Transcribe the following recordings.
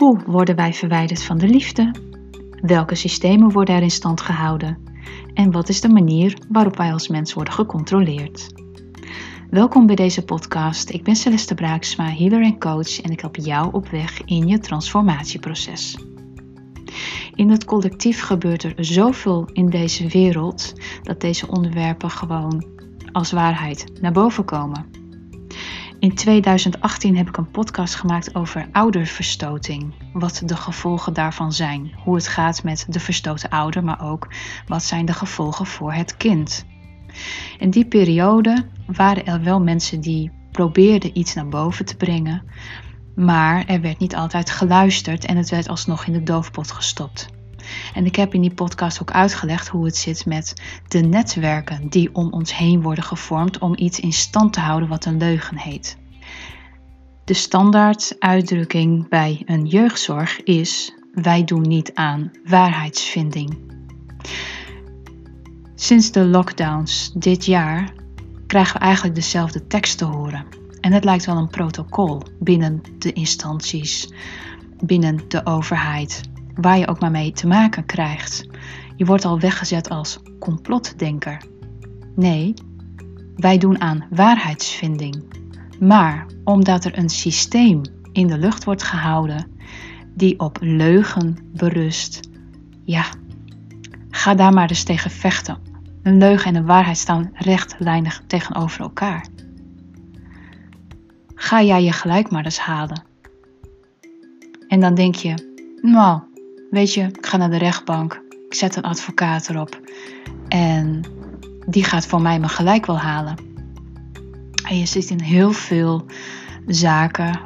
Hoe worden wij verwijderd van de liefde? Welke systemen worden er in stand gehouden? En wat is de manier waarop wij als mens worden gecontroleerd? Welkom bij deze podcast. Ik ben Celeste Braaksma, healer en coach en ik help jou op weg in je transformatieproces. In het collectief gebeurt er zoveel in deze wereld dat deze onderwerpen gewoon als waarheid naar boven komen. In 2018 heb ik een podcast gemaakt over ouderverstoting. Wat de gevolgen daarvan zijn. Hoe het gaat met de verstoten ouder, maar ook wat zijn de gevolgen voor het kind. In die periode waren er wel mensen die probeerden iets naar boven te brengen. Maar er werd niet altijd geluisterd en het werd alsnog in de doofpot gestopt. En ik heb in die podcast ook uitgelegd hoe het zit met de netwerken die om ons heen worden gevormd om iets in stand te houden wat een leugen heet. De standaard uitdrukking bij een jeugdzorg is: wij doen niet aan waarheidsvinding. Sinds de lockdowns dit jaar krijgen we eigenlijk dezelfde tekst te horen. En het lijkt wel een protocol binnen de instanties, binnen de overheid, waar je ook maar mee te maken krijgt. Je wordt al weggezet als complotdenker. Nee, wij doen aan waarheidsvinding. Maar omdat er een systeem in de lucht wordt gehouden die op leugen berust, ja, ga daar maar eens tegen vechten. Een leugen en een waarheid staan rechtlijnig tegenover elkaar. Ga jij je gelijk maar eens halen. En dan denk je, nou, weet je, ik ga naar de rechtbank, ik zet een advocaat erop en die gaat voor mij mijn gelijk wel halen. En je zit in heel veel zaken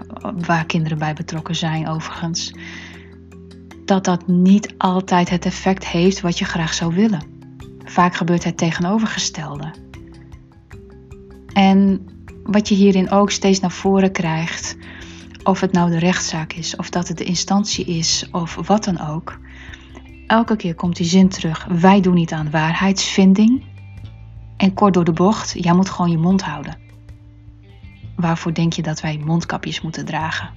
waar kinderen bij betrokken zijn, overigens. Dat dat niet altijd het effect heeft wat je graag zou willen. Vaak gebeurt het tegenovergestelde. En wat je hierin ook steeds naar voren krijgt, of het nou de rechtszaak is, of dat het de instantie is, of wat dan ook. Elke keer komt die zin terug: wij doen niet aan waarheidsvinding. En kort door de bocht, jij moet gewoon je mond houden. Waarvoor denk je dat wij mondkapjes moeten dragen?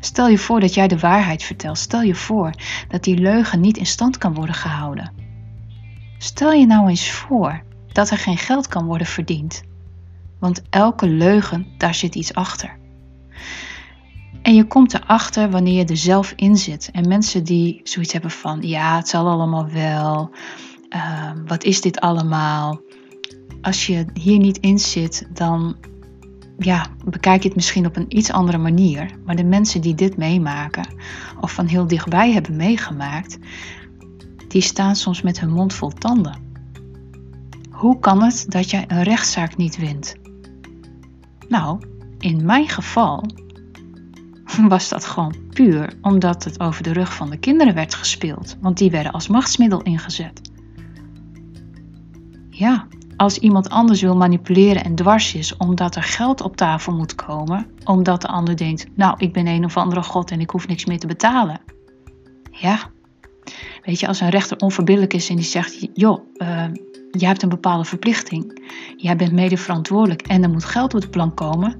Stel je voor dat jij de waarheid vertelt. Stel je voor dat die leugen niet in stand kan worden gehouden. Stel je nou eens voor dat er geen geld kan worden verdiend. Want elke leugen, daar zit iets achter. En je komt erachter wanneer je er zelf in zit. En mensen die zoiets hebben van: ja, het zal allemaal wel. Uh, wat is dit allemaal? Als je hier niet in zit, dan ja, bekijk je het misschien op een iets andere manier. Maar de mensen die dit meemaken, of van heel dichtbij hebben meegemaakt, die staan soms met hun mond vol tanden. Hoe kan het dat jij een rechtszaak niet wint? Nou, in mijn geval was dat gewoon puur omdat het over de rug van de kinderen werd gespeeld, want die werden als machtsmiddel ingezet. Ja, als iemand anders wil manipuleren en dwars is omdat er geld op tafel moet komen, omdat de ander denkt, nou ik ben een of andere god en ik hoef niks meer te betalen. Ja, weet je, als een rechter onverbiddelijk is en die zegt, joh, uh, jij hebt een bepaalde verplichting, jij bent mede verantwoordelijk en er moet geld op de plank komen,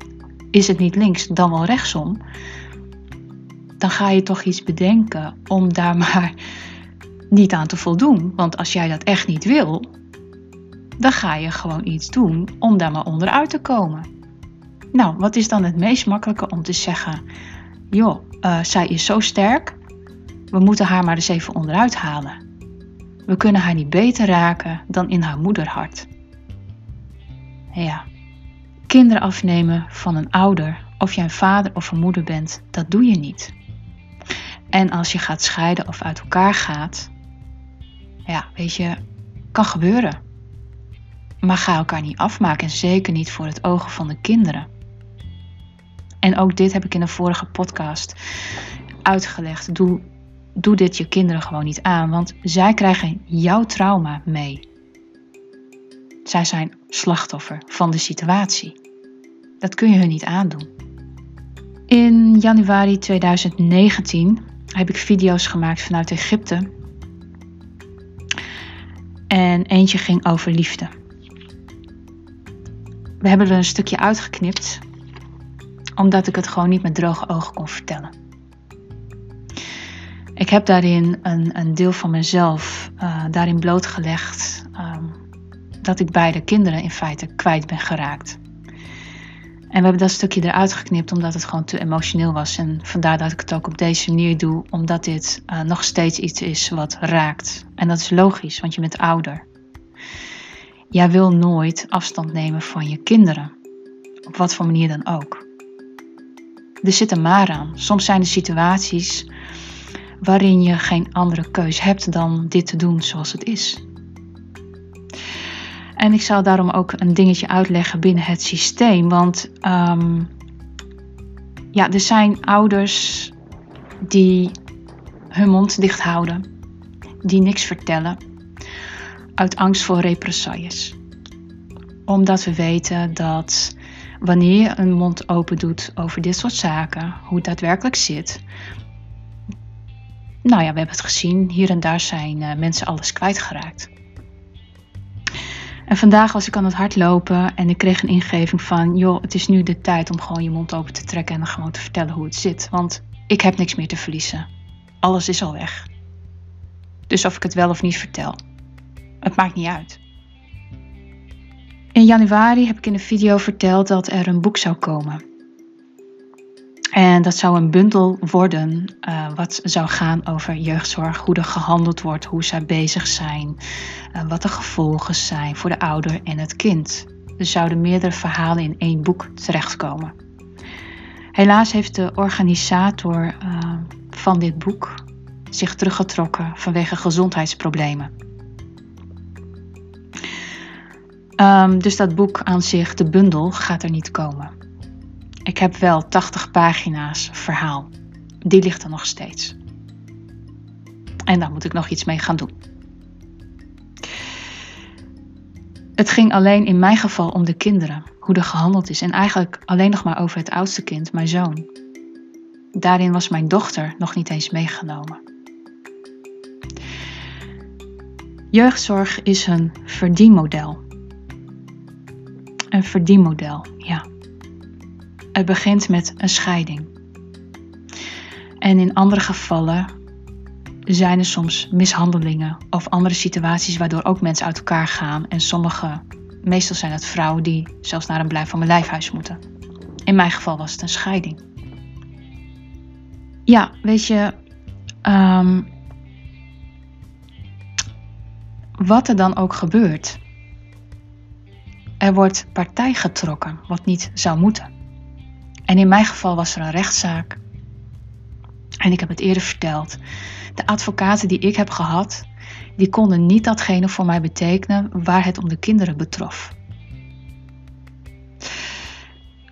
is het niet links dan wel rechtsom, dan ga je toch iets bedenken om daar maar niet aan te voldoen. Want als jij dat echt niet wil, dan ga je gewoon iets doen om daar maar onderuit te komen. Nou, wat is dan het meest makkelijke om te zeggen? Joh, uh, zij is zo sterk, we moeten haar maar eens even onderuit halen. We kunnen haar niet beter raken dan in haar moederhart. Ja, kinderen afnemen van een ouder, of jij een vader of een moeder bent, dat doe je niet. En als je gaat scheiden of uit elkaar gaat, ja, weet je, kan gebeuren. Maar ga elkaar niet afmaken en zeker niet voor het ogen van de kinderen. En ook dit heb ik in de vorige podcast uitgelegd. Doe, doe dit je kinderen gewoon niet aan, want zij krijgen jouw trauma mee. Zij zijn slachtoffer van de situatie. Dat kun je hun niet aandoen. In januari 2019 heb ik video's gemaakt vanuit Egypte. En eentje ging over liefde. We hebben er een stukje uitgeknipt, omdat ik het gewoon niet met droge ogen kon vertellen. ik heb daarin een, een deel van mezelf uh, daarin blootgelegd um, dat ik beide kinderen in feite kwijt ben geraakt. En we hebben dat stukje eruit geknipt omdat het gewoon te emotioneel was. En vandaar dat ik het ook op deze manier doe, omdat dit uh, nog steeds iets is wat raakt. En dat is logisch, want je bent ouder. Jij wil nooit afstand nemen van je kinderen, op wat voor manier dan ook. Er zit een maar aan. Soms zijn er situaties waarin je geen andere keus hebt dan dit te doen zoals het is. En ik zal daarom ook een dingetje uitleggen binnen het systeem. Want um, ja, er zijn ouders die hun mond dicht houden, die niks vertellen, uit angst voor represailles. Omdat we weten dat wanneer je een mond open doet over dit soort zaken, hoe het daadwerkelijk zit. Nou ja, we hebben het gezien, hier en daar zijn uh, mensen alles kwijtgeraakt. En vandaag was ik aan het hardlopen en ik kreeg een ingeving van: joh, het is nu de tijd om gewoon je mond open te trekken en gewoon te vertellen hoe het zit. Want ik heb niks meer te verliezen. Alles is al weg. Dus of ik het wel of niet vertel, het maakt niet uit. In januari heb ik in een video verteld dat er een boek zou komen. En dat zou een bundel worden uh, wat zou gaan over jeugdzorg, hoe er gehandeld wordt, hoe zij bezig zijn, uh, wat de gevolgen zijn voor de ouder en het kind. Er zouden meerdere verhalen in één boek terechtkomen. Helaas heeft de organisator uh, van dit boek zich teruggetrokken vanwege gezondheidsproblemen. Um, dus dat boek aan zich, de bundel, gaat er niet komen. Ik heb wel 80 pagina's verhaal. Die ligt er nog steeds. En daar moet ik nog iets mee gaan doen. Het ging alleen in mijn geval om de kinderen, hoe er gehandeld is en eigenlijk alleen nog maar over het oudste kind, mijn zoon. Daarin was mijn dochter nog niet eens meegenomen. Jeugdzorg is een verdienmodel. Een verdienmodel. Het begint met een scheiding. En in andere gevallen zijn er soms mishandelingen of andere situaties waardoor ook mensen uit elkaar gaan. En sommige, meestal zijn het vrouwen die zelfs naar een blijf van mijn lijfhuis moeten. In mijn geval was het een scheiding. Ja, weet je, um, wat er dan ook gebeurt, er wordt partij getrokken wat niet zou moeten. En in mijn geval was er een rechtszaak. En ik heb het eerder verteld. De advocaten die ik heb gehad, die konden niet datgene voor mij betekenen waar het om de kinderen betrof.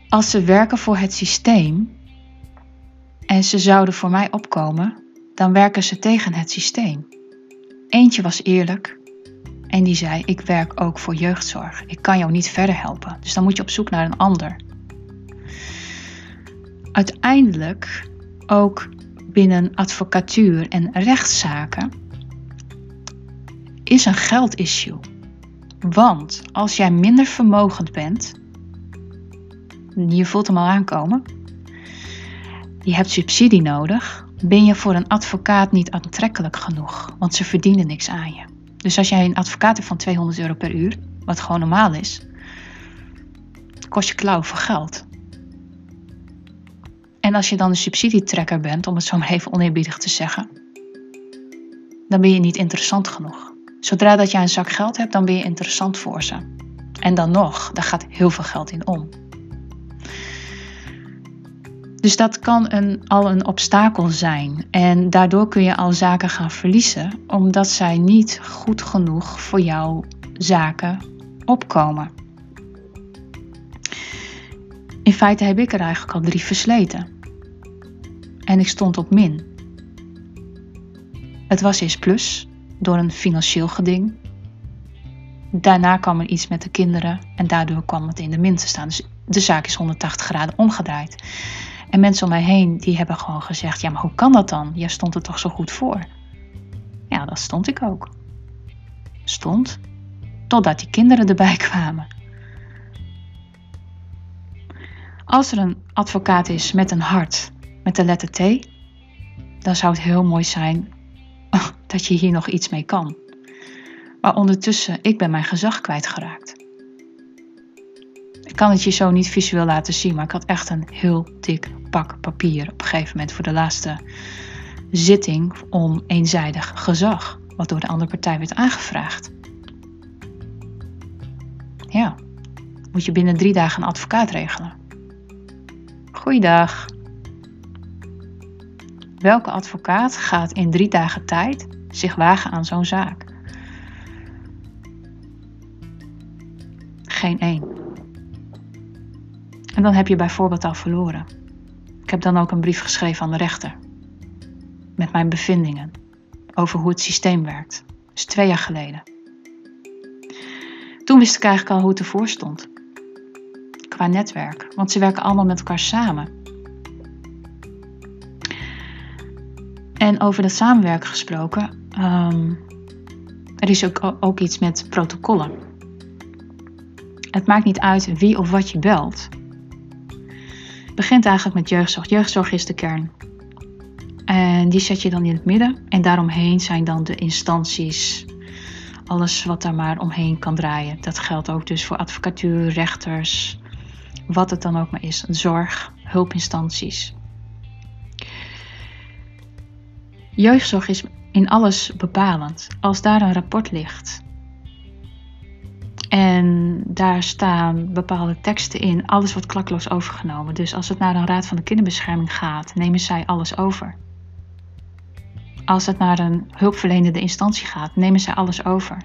Als ze werken voor het systeem en ze zouden voor mij opkomen, dan werken ze tegen het systeem. Eentje was eerlijk en die zei: Ik werk ook voor jeugdzorg. Ik kan jou niet verder helpen. Dus dan moet je op zoek naar een ander uiteindelijk ook binnen advocatuur en rechtszaken is een geldissue. Want als jij minder vermogend bent, je voelt hem al aankomen, je hebt subsidie nodig, ben je voor een advocaat niet aantrekkelijk genoeg, want ze verdienen niks aan je. Dus als jij een advocaat hebt van 200 euro per uur, wat gewoon normaal is, kost je klauw voor geld. En als je dan een subsidietrekker bent, om het zo maar even oneerbiedig te zeggen, dan ben je niet interessant genoeg. Zodra dat jij een zak geld hebt, dan ben je interessant voor ze. En dan nog, daar gaat heel veel geld in om. Dus dat kan een, al een obstakel zijn. En daardoor kun je al zaken gaan verliezen, omdat zij niet goed genoeg voor jouw zaken opkomen. In feite heb ik er eigenlijk al drie versleten en ik stond op min. Het was eerst plus door een financieel geding. Daarna kwam er iets met de kinderen en daardoor kwam het in de min te staan. Dus de zaak is 180 graden omgedraaid. En mensen om mij heen die hebben gewoon gezegd: Ja, maar hoe kan dat dan? Jij stond er toch zo goed voor? Ja, dat stond ik ook. Stond. Totdat die kinderen erbij kwamen. Als er een advocaat is met een hart met de letter T, dan zou het heel mooi zijn dat je hier nog iets mee kan. Maar ondertussen, ik ben mijn gezag kwijtgeraakt. Ik kan het je zo niet visueel laten zien, maar ik had echt een heel dik pak papier op een gegeven moment voor de laatste zitting om eenzijdig gezag, wat door de andere partij werd aangevraagd. Ja, moet je binnen drie dagen een advocaat regelen. Goeiedag. Welke advocaat gaat in drie dagen tijd zich wagen aan zo'n zaak? Geen één. En dan heb je bijvoorbeeld al verloren. Ik heb dan ook een brief geschreven aan de rechter. Met mijn bevindingen over hoe het systeem werkt. Dat is twee jaar geleden. Toen wist ik eigenlijk al hoe het ervoor stond. Qua netwerk, want ze werken allemaal met elkaar samen. En over dat samenwerken gesproken, ehm, er is ook, ook iets met protocollen. Het maakt niet uit wie of wat je belt. Het begint eigenlijk met jeugdzorg. Jeugdzorg is de kern. En die zet je dan in het midden. En daaromheen zijn dan de instanties. Alles wat daar maar omheen kan draaien. Dat geldt ook dus voor advocatuur, rechters, wat het dan ook maar is. Zorg, hulpinstanties. Jeugdzorg is in alles bepalend. Als daar een rapport ligt en daar staan bepaalde teksten in, alles wordt klakloos overgenomen. Dus als het naar een raad van de kinderbescherming gaat, nemen zij alles over. Als het naar een hulpverlenende instantie gaat, nemen zij alles over.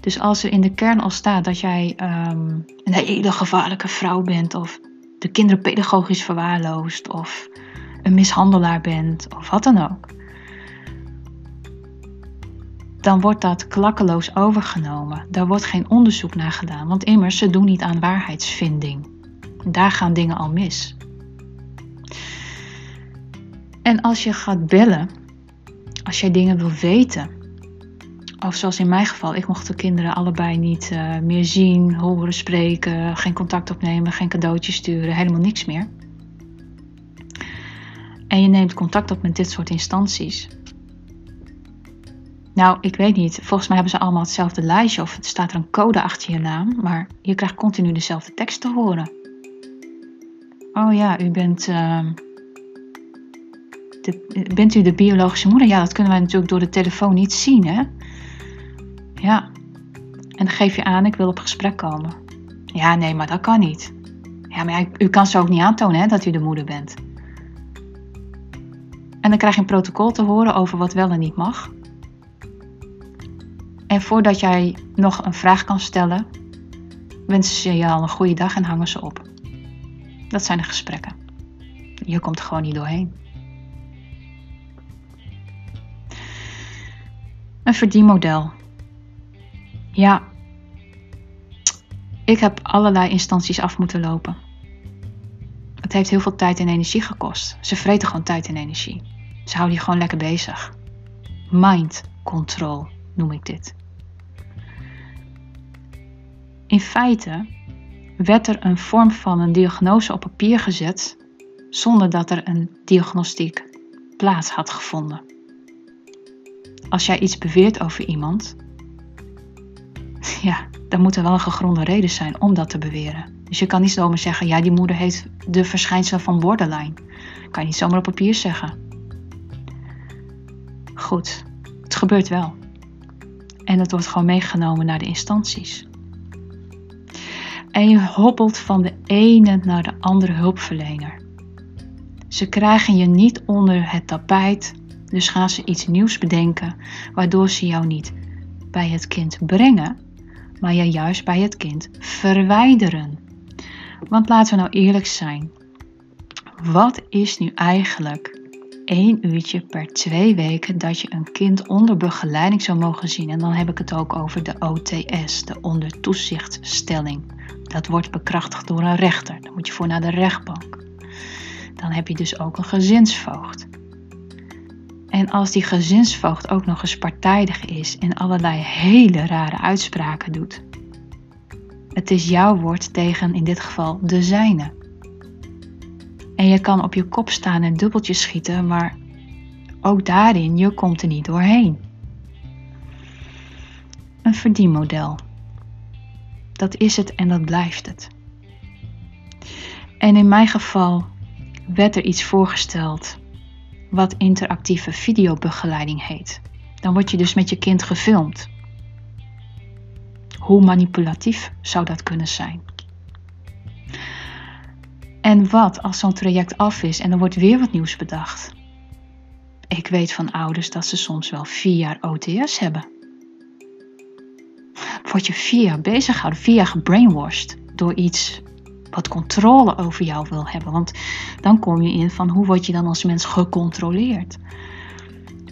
Dus als er in de kern al staat dat jij um, een hele gevaarlijke vrouw bent, of de kinderen pedagogisch verwaarloost, of een mishandelaar bent, of wat dan ook, dan wordt dat klakkeloos overgenomen. Daar wordt geen onderzoek naar gedaan, want immers ze doen niet aan waarheidsvinding. Daar gaan dingen al mis. En als je gaat bellen, als jij dingen wil weten, of zoals in mijn geval, ik mocht de kinderen allebei niet uh, meer zien, horen, spreken, geen contact opnemen, geen cadeautjes sturen, helemaal niks meer. En je neemt contact op met dit soort instanties nou, ik weet niet. Volgens mij hebben ze allemaal hetzelfde lijstje of staat er een code achter je naam, maar je krijgt continu dezelfde tekst te horen. Oh ja, u bent. De, bent u de biologische moeder? Ja, dat kunnen wij natuurlijk door de telefoon niet zien, hè? Ja. En dan geef je aan, ik wil op gesprek komen. Ja, nee, maar dat kan niet. Ja, maar u kan ze ook niet aantonen hè, dat u de moeder bent. En dan krijg je een protocol te horen over wat wel en niet mag. En voordat jij nog een vraag kan stellen, wensen ze je al een goede dag en hangen ze op. Dat zijn de gesprekken. Je komt er gewoon niet doorheen. Een verdienmodel. Ja, ik heb allerlei instanties af moeten lopen. Het heeft heel veel tijd en energie gekost. Ze vreten gewoon tijd en energie. Ze houden je gewoon lekker bezig. Mind control noem ik dit. In feite werd er een vorm van een diagnose op papier gezet zonder dat er een diagnostiek plaats had gevonden. Als jij iets beweert over iemand, ja, dan moet er wel een gegronde reden zijn om dat te beweren. Dus je kan niet zomaar zeggen, ja, die moeder heeft de verschijnselen van borderline. Kan je niet zomaar op papier zeggen. Goed, het gebeurt wel. En het wordt gewoon meegenomen naar de instanties. En je hobbelt van de ene naar de andere hulpverlener. Ze krijgen je niet onder het tapijt, dus gaan ze iets nieuws bedenken, waardoor ze jou niet bij het kind brengen, maar je juist bij het kind verwijderen. Want laten we nou eerlijk zijn. Wat is nu eigenlijk één uurtje per twee weken dat je een kind onder begeleiding zou mogen zien? En dan heb ik het ook over de OTS, de onder toezichtstelling. Dat wordt bekrachtigd door een rechter. Dan moet je voor naar de rechtbank. Dan heb je dus ook een gezinsvoogd. En als die gezinsvoogd ook nog eens partijdig is en allerlei hele rare uitspraken doet. Het is jouw woord tegen in dit geval de zijne. En je kan op je kop staan en dubbeltjes schieten, maar ook daarin, je komt er niet doorheen. Een verdienmodel. Dat is het en dat blijft het. En in mijn geval werd er iets voorgesteld wat interactieve videobegeleiding heet. Dan word je dus met je kind gefilmd. Hoe manipulatief zou dat kunnen zijn? En wat als zo'n traject af is en er wordt weer wat nieuws bedacht? Ik weet van ouders dat ze soms wel vier jaar OTS hebben. Word je vier jaar bezig gehouden, vier gebrainwashed door iets wat controle over jou wil hebben. Want dan kom je in van hoe word je dan als mens gecontroleerd?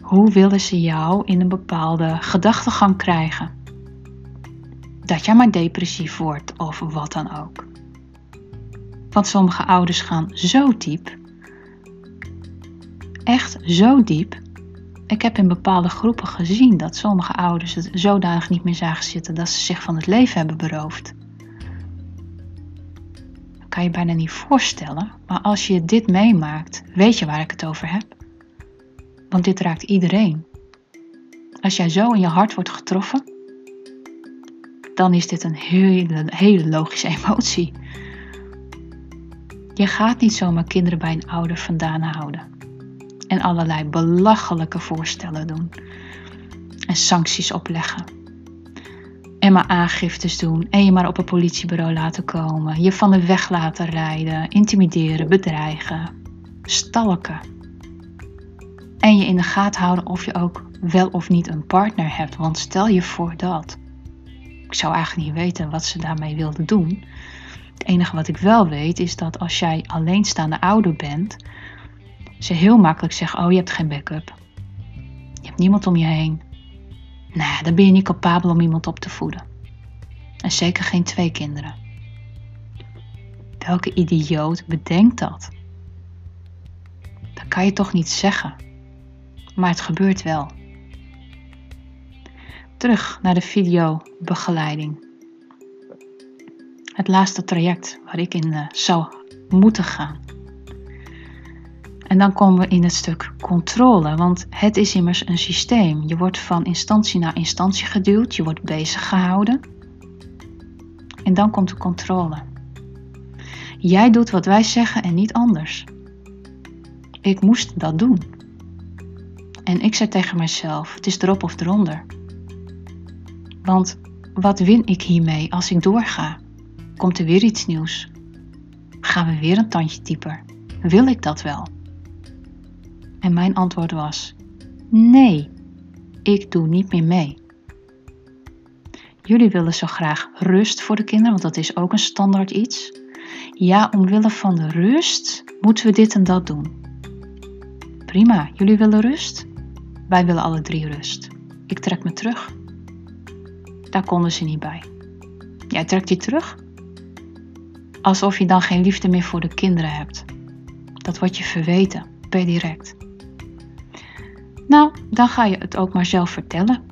Hoe willen ze jou in een bepaalde gedachtegang krijgen? Dat jij maar depressief wordt of wat dan ook. Want sommige ouders gaan zo diep. Echt zo diep. Ik heb in bepaalde groepen gezien dat sommige ouders het zodanig niet meer zagen zitten dat ze zich van het leven hebben beroofd kan je bijna niet voorstellen. Maar als je dit meemaakt, weet je waar ik het over heb. Want dit raakt iedereen. Als jij zo in je hart wordt getroffen, dan is dit een hele, hele logische emotie. Je gaat niet zomaar kinderen bij een ouder vandaan houden. En allerlei belachelijke voorstellen doen. En sancties opleggen en maar aangiftes doen en je maar op een politiebureau laten komen, je van de weg laten rijden, intimideren, bedreigen, stalken. En je in de gaten houden of je ook wel of niet een partner hebt, want stel je voor dat. Ik zou eigenlijk niet weten wat ze daarmee wilden doen. Het enige wat ik wel weet is dat als jij alleenstaande ouder bent, ze heel makkelijk zeggen: Oh, je hebt geen backup. Je hebt niemand om je heen. Nou, dan ben je niet capabel om iemand op te voeden. En zeker geen twee kinderen. Welke idioot bedenkt dat? Dat kan je toch niet zeggen. Maar het gebeurt wel. Terug naar de videobegeleiding. Het laatste traject waar ik in uh, zou moeten gaan. En dan komen we in het stuk controle, want het is immers een systeem. Je wordt van instantie naar instantie geduwd, je wordt bezig gehouden. En dan komt de controle. Jij doet wat wij zeggen en niet anders. Ik moest dat doen. En ik zei tegen mezelf: het is erop of eronder. Want wat win ik hiermee als ik doorga? Komt er weer iets nieuws? Gaan we weer een tandje dieper? Wil ik dat wel? En mijn antwoord was: Nee, ik doe niet meer mee. Jullie willen zo graag rust voor de kinderen, want dat is ook een standaard iets. Ja, omwille van de rust moeten we dit en dat doen. Prima, jullie willen rust? Wij willen alle drie rust. Ik trek me terug. Daar konden ze niet bij. Jij trekt je terug? Alsof je dan geen liefde meer voor de kinderen hebt. Dat wordt je verweten, per direct. Nou, dan ga je het ook maar zelf vertellen.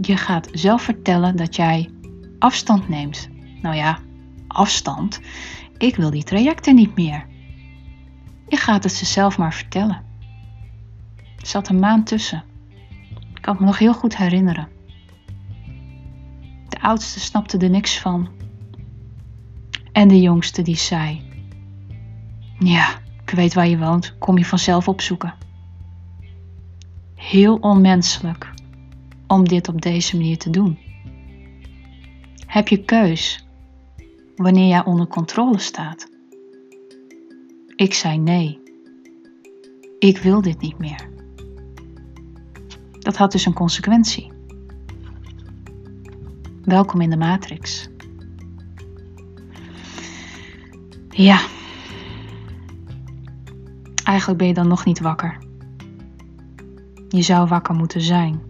Je gaat zelf vertellen dat jij afstand neemt. Nou ja, afstand. Ik wil die trajecten niet meer. Je gaat het ze zelf maar vertellen. Er zat een maand tussen. Ik kan me nog heel goed herinneren. De oudste snapte er niks van. En de jongste die zei: Ja, ik weet waar je woont, kom je vanzelf opzoeken heel onmenselijk om dit op deze manier te doen. Heb je keus wanneer jij onder controle staat? Ik zei nee. Ik wil dit niet meer. Dat had dus een consequentie. Welkom in de matrix. Ja. Eigenlijk ben je dan nog niet wakker. Je zou wakker moeten zijn.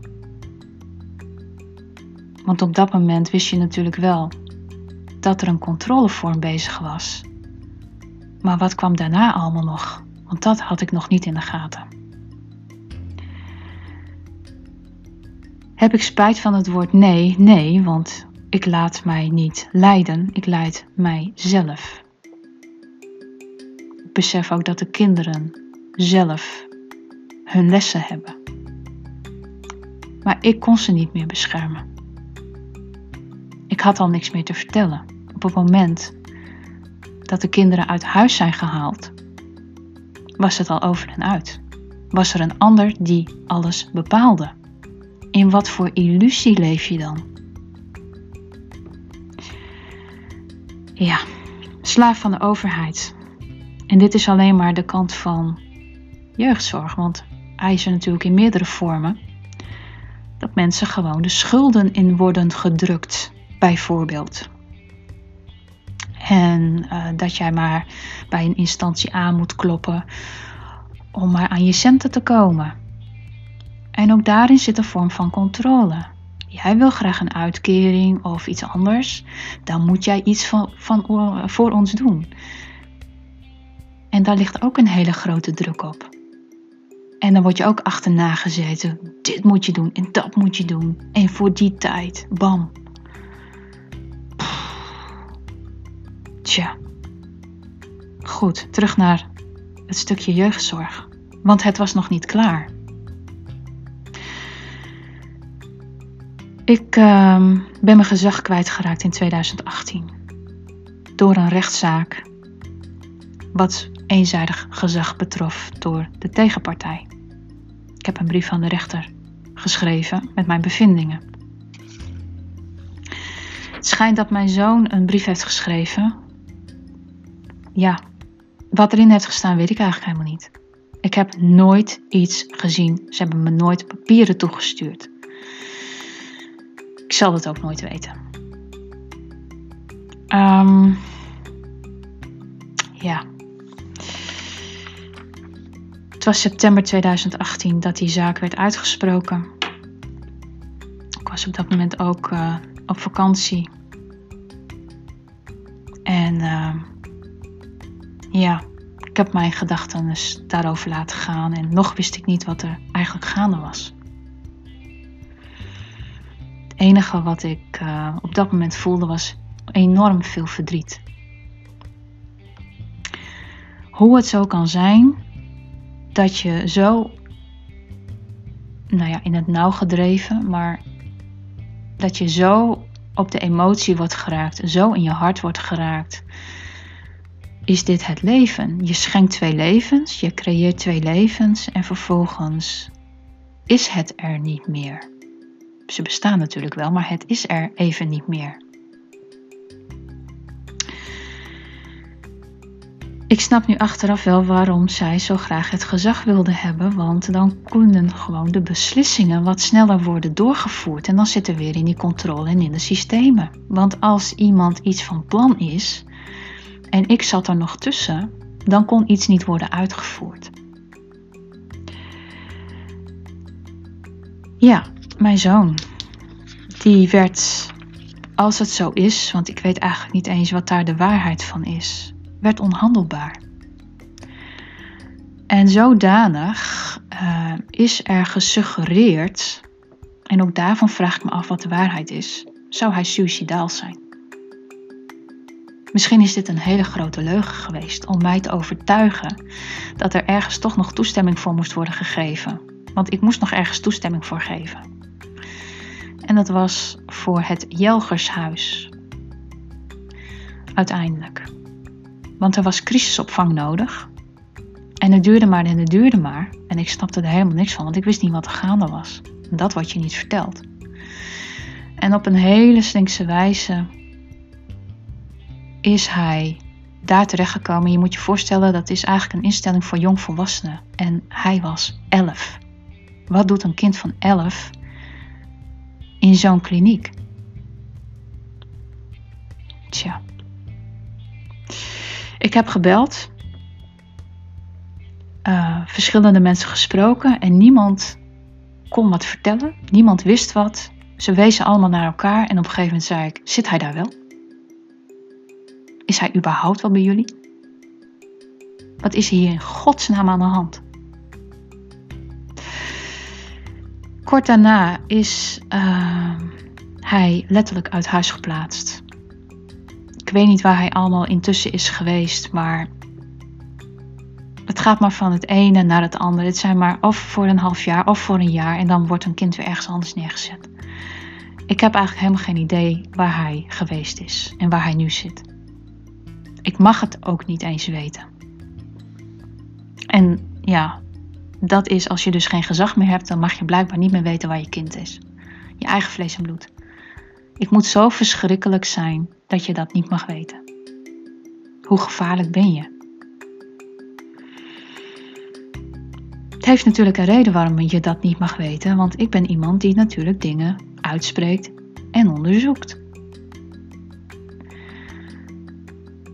Want op dat moment wist je natuurlijk wel dat er een controlevorm bezig was. Maar wat kwam daarna allemaal nog? Want dat had ik nog niet in de gaten. Heb ik spijt van het woord nee? Nee, want ik laat mij niet leiden, ik leid mijzelf. Ik besef ook dat de kinderen zelf hun lessen hebben. Maar ik kon ze niet meer beschermen. Ik had al niks meer te vertellen. Op het moment dat de kinderen uit huis zijn gehaald, was het al over en uit. Was er een ander die alles bepaalde? In wat voor illusie leef je dan? Ja, slaaf van de overheid. En dit is alleen maar de kant van jeugdzorg, want hij is er natuurlijk in meerdere vormen. Dat mensen gewoon de schulden in worden gedrukt, bijvoorbeeld. En uh, dat jij maar bij een instantie aan moet kloppen om maar aan je centen te komen. En ook daarin zit een vorm van controle. Jij wil graag een uitkering of iets anders, dan moet jij iets van, van, voor ons doen. En daar ligt ook een hele grote druk op. En dan word je ook achterna gezeten. Dit moet je doen en dat moet je doen. En voor die tijd, bam. Tja. Goed, terug naar het stukje jeugdzorg. Want het was nog niet klaar. Ik uh, ben mijn gezag kwijtgeraakt in 2018. Door een rechtszaak. Wat eenzijdig gezag betrof door de tegenpartij. Ik heb een brief aan de rechter geschreven met mijn bevindingen. Het schijnt dat mijn zoon een brief heeft geschreven. Ja, wat erin heeft gestaan weet ik eigenlijk helemaal niet. Ik heb nooit iets gezien. Ze hebben me nooit papieren toegestuurd. Ik zal het ook nooit weten. Um, ja. Het was september 2018 dat die zaak werd uitgesproken. Ik was op dat moment ook uh, op vakantie. En uh, ja, ik heb mijn gedachten dus daarover laten gaan en nog wist ik niet wat er eigenlijk gaande was. Het enige wat ik uh, op dat moment voelde was enorm veel verdriet. Hoe het zo kan zijn dat je zo, nou ja, in het nauw gedreven, maar dat je zo op de emotie wordt geraakt, zo in je hart wordt geraakt. Is dit het leven? Je schenkt twee levens, je creëert twee levens en vervolgens is het er niet meer. Ze bestaan natuurlijk wel, maar het is er even niet meer. Ik snap nu achteraf wel waarom zij zo graag het gezag wilde hebben, want dan konden gewoon de beslissingen wat sneller worden doorgevoerd en dan zit er weer in die controle en in de systemen. Want als iemand iets van plan is en ik zat er nog tussen, dan kon iets niet worden uitgevoerd. Ja, mijn zoon, die werd, als het zo is, want ik weet eigenlijk niet eens wat daar de waarheid van is werd onhandelbaar. En zodanig uh, is er gesuggereerd, en ook daarvan vraag ik me af wat de waarheid is, zou hij suicidaal zijn. Misschien is dit een hele grote leugen geweest om mij te overtuigen dat er ergens toch nog toestemming voor moest worden gegeven. Want ik moest nog ergens toestemming voor geven. En dat was voor het Jelgershuis. Uiteindelijk. Want er was crisisopvang nodig. En het duurde maar en het duurde maar. En ik snapte er helemaal niks van, want ik wist niet wat er gaande was. Dat wat je niet vertelt. En op een hele slinkse wijze is hij daar terechtgekomen. Je moet je voorstellen, dat is eigenlijk een instelling voor jongvolwassenen. En hij was 11. Wat doet een kind van 11 in zo'n kliniek? Tja. Ik heb gebeld, uh, verschillende mensen gesproken en niemand kon wat vertellen. Niemand wist wat. Ze wezen allemaal naar elkaar en op een gegeven moment zei ik: Zit hij daar wel? Is hij überhaupt wel bij jullie? Wat is hier in godsnaam aan de hand? Kort daarna is uh, hij letterlijk uit huis geplaatst. Ik weet niet waar hij allemaal intussen is geweest, maar het gaat maar van het ene naar het andere. Het zijn maar of voor een half jaar of voor een jaar en dan wordt een kind weer ergens anders neergezet. Ik heb eigenlijk helemaal geen idee waar hij geweest is en waar hij nu zit. Ik mag het ook niet eens weten. En ja, dat is als je dus geen gezag meer hebt, dan mag je blijkbaar niet meer weten waar je kind is. Je eigen vlees en bloed. Ik moet zo verschrikkelijk zijn dat je dat niet mag weten. Hoe gevaarlijk ben je? Het heeft natuurlijk een reden waarom je dat niet mag weten, want ik ben iemand die natuurlijk dingen uitspreekt en onderzoekt.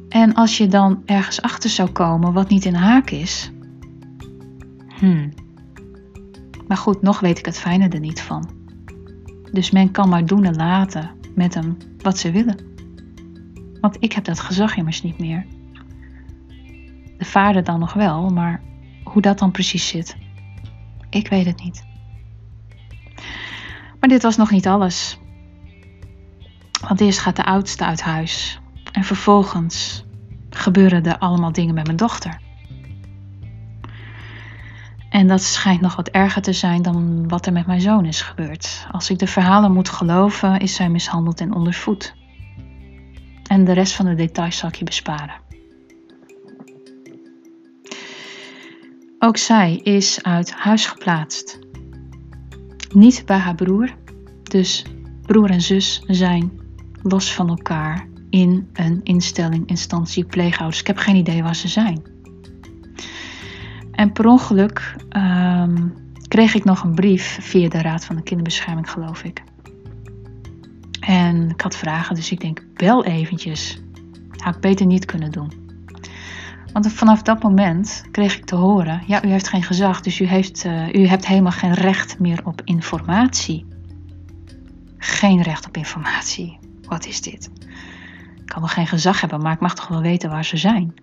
En als je dan ergens achter zou komen wat niet in haak is, hmm. Maar goed, nog weet ik het fijne er niet van. Dus men kan maar doen en laten met hem wat ze willen. Want ik heb dat gezag immers niet meer. De vader dan nog wel, maar hoe dat dan precies zit, ik weet het niet. Maar dit was nog niet alles. Want eerst gaat de oudste uit huis. En vervolgens gebeuren er allemaal dingen met mijn dochter. En dat schijnt nog wat erger te zijn dan wat er met mijn zoon is gebeurd. Als ik de verhalen moet geloven, is zij mishandeld en ondervoed. En de rest van de details zal ik je besparen. Ook zij is uit huis geplaatst. Niet bij haar broer, dus broer en zus zijn los van elkaar in een instelling, instantie, pleegouders. Ik heb geen idee waar ze zijn. En per ongeluk um, kreeg ik nog een brief via de Raad van de Kinderbescherming, geloof ik. En ik had vragen, dus ik denk, bel eventjes. Had ik beter niet kunnen doen. Want vanaf dat moment kreeg ik te horen: ja, u heeft geen gezag, dus u, heeft, uh, u hebt helemaal geen recht meer op informatie. Geen recht op informatie. Wat is dit? Ik kan wel geen gezag hebben, maar ik mag toch wel weten waar ze zijn.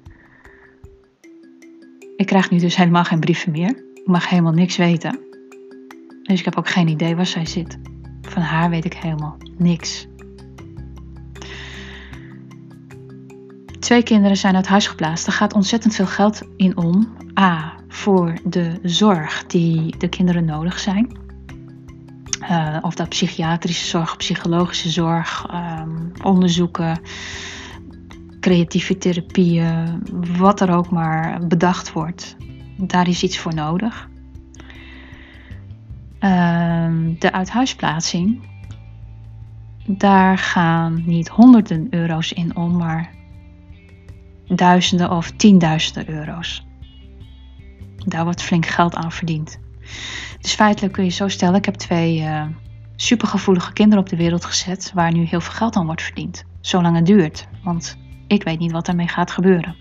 Ik krijg nu dus helemaal geen brieven meer. Ik mag helemaal niks weten. Dus ik heb ook geen idee waar zij zit. Van haar weet ik helemaal niks. Twee kinderen zijn uit huis geplaatst. Er gaat ontzettend veel geld in om. A. Voor de zorg die de kinderen nodig zijn. Uh, of dat psychiatrische zorg, psychologische zorg, um, onderzoeken, creatieve therapieën, wat er ook maar bedacht wordt. Daar is iets voor nodig. Uh, de uithuisplaatsing, daar gaan niet honderden euro's in om, maar duizenden of tienduizenden euro's. Daar wordt flink geld aan verdiend. Dus feitelijk kun je zo stellen, ik heb twee uh, supergevoelige kinderen op de wereld gezet waar nu heel veel geld aan wordt verdiend. Zolang het duurt, want ik weet niet wat daarmee gaat gebeuren.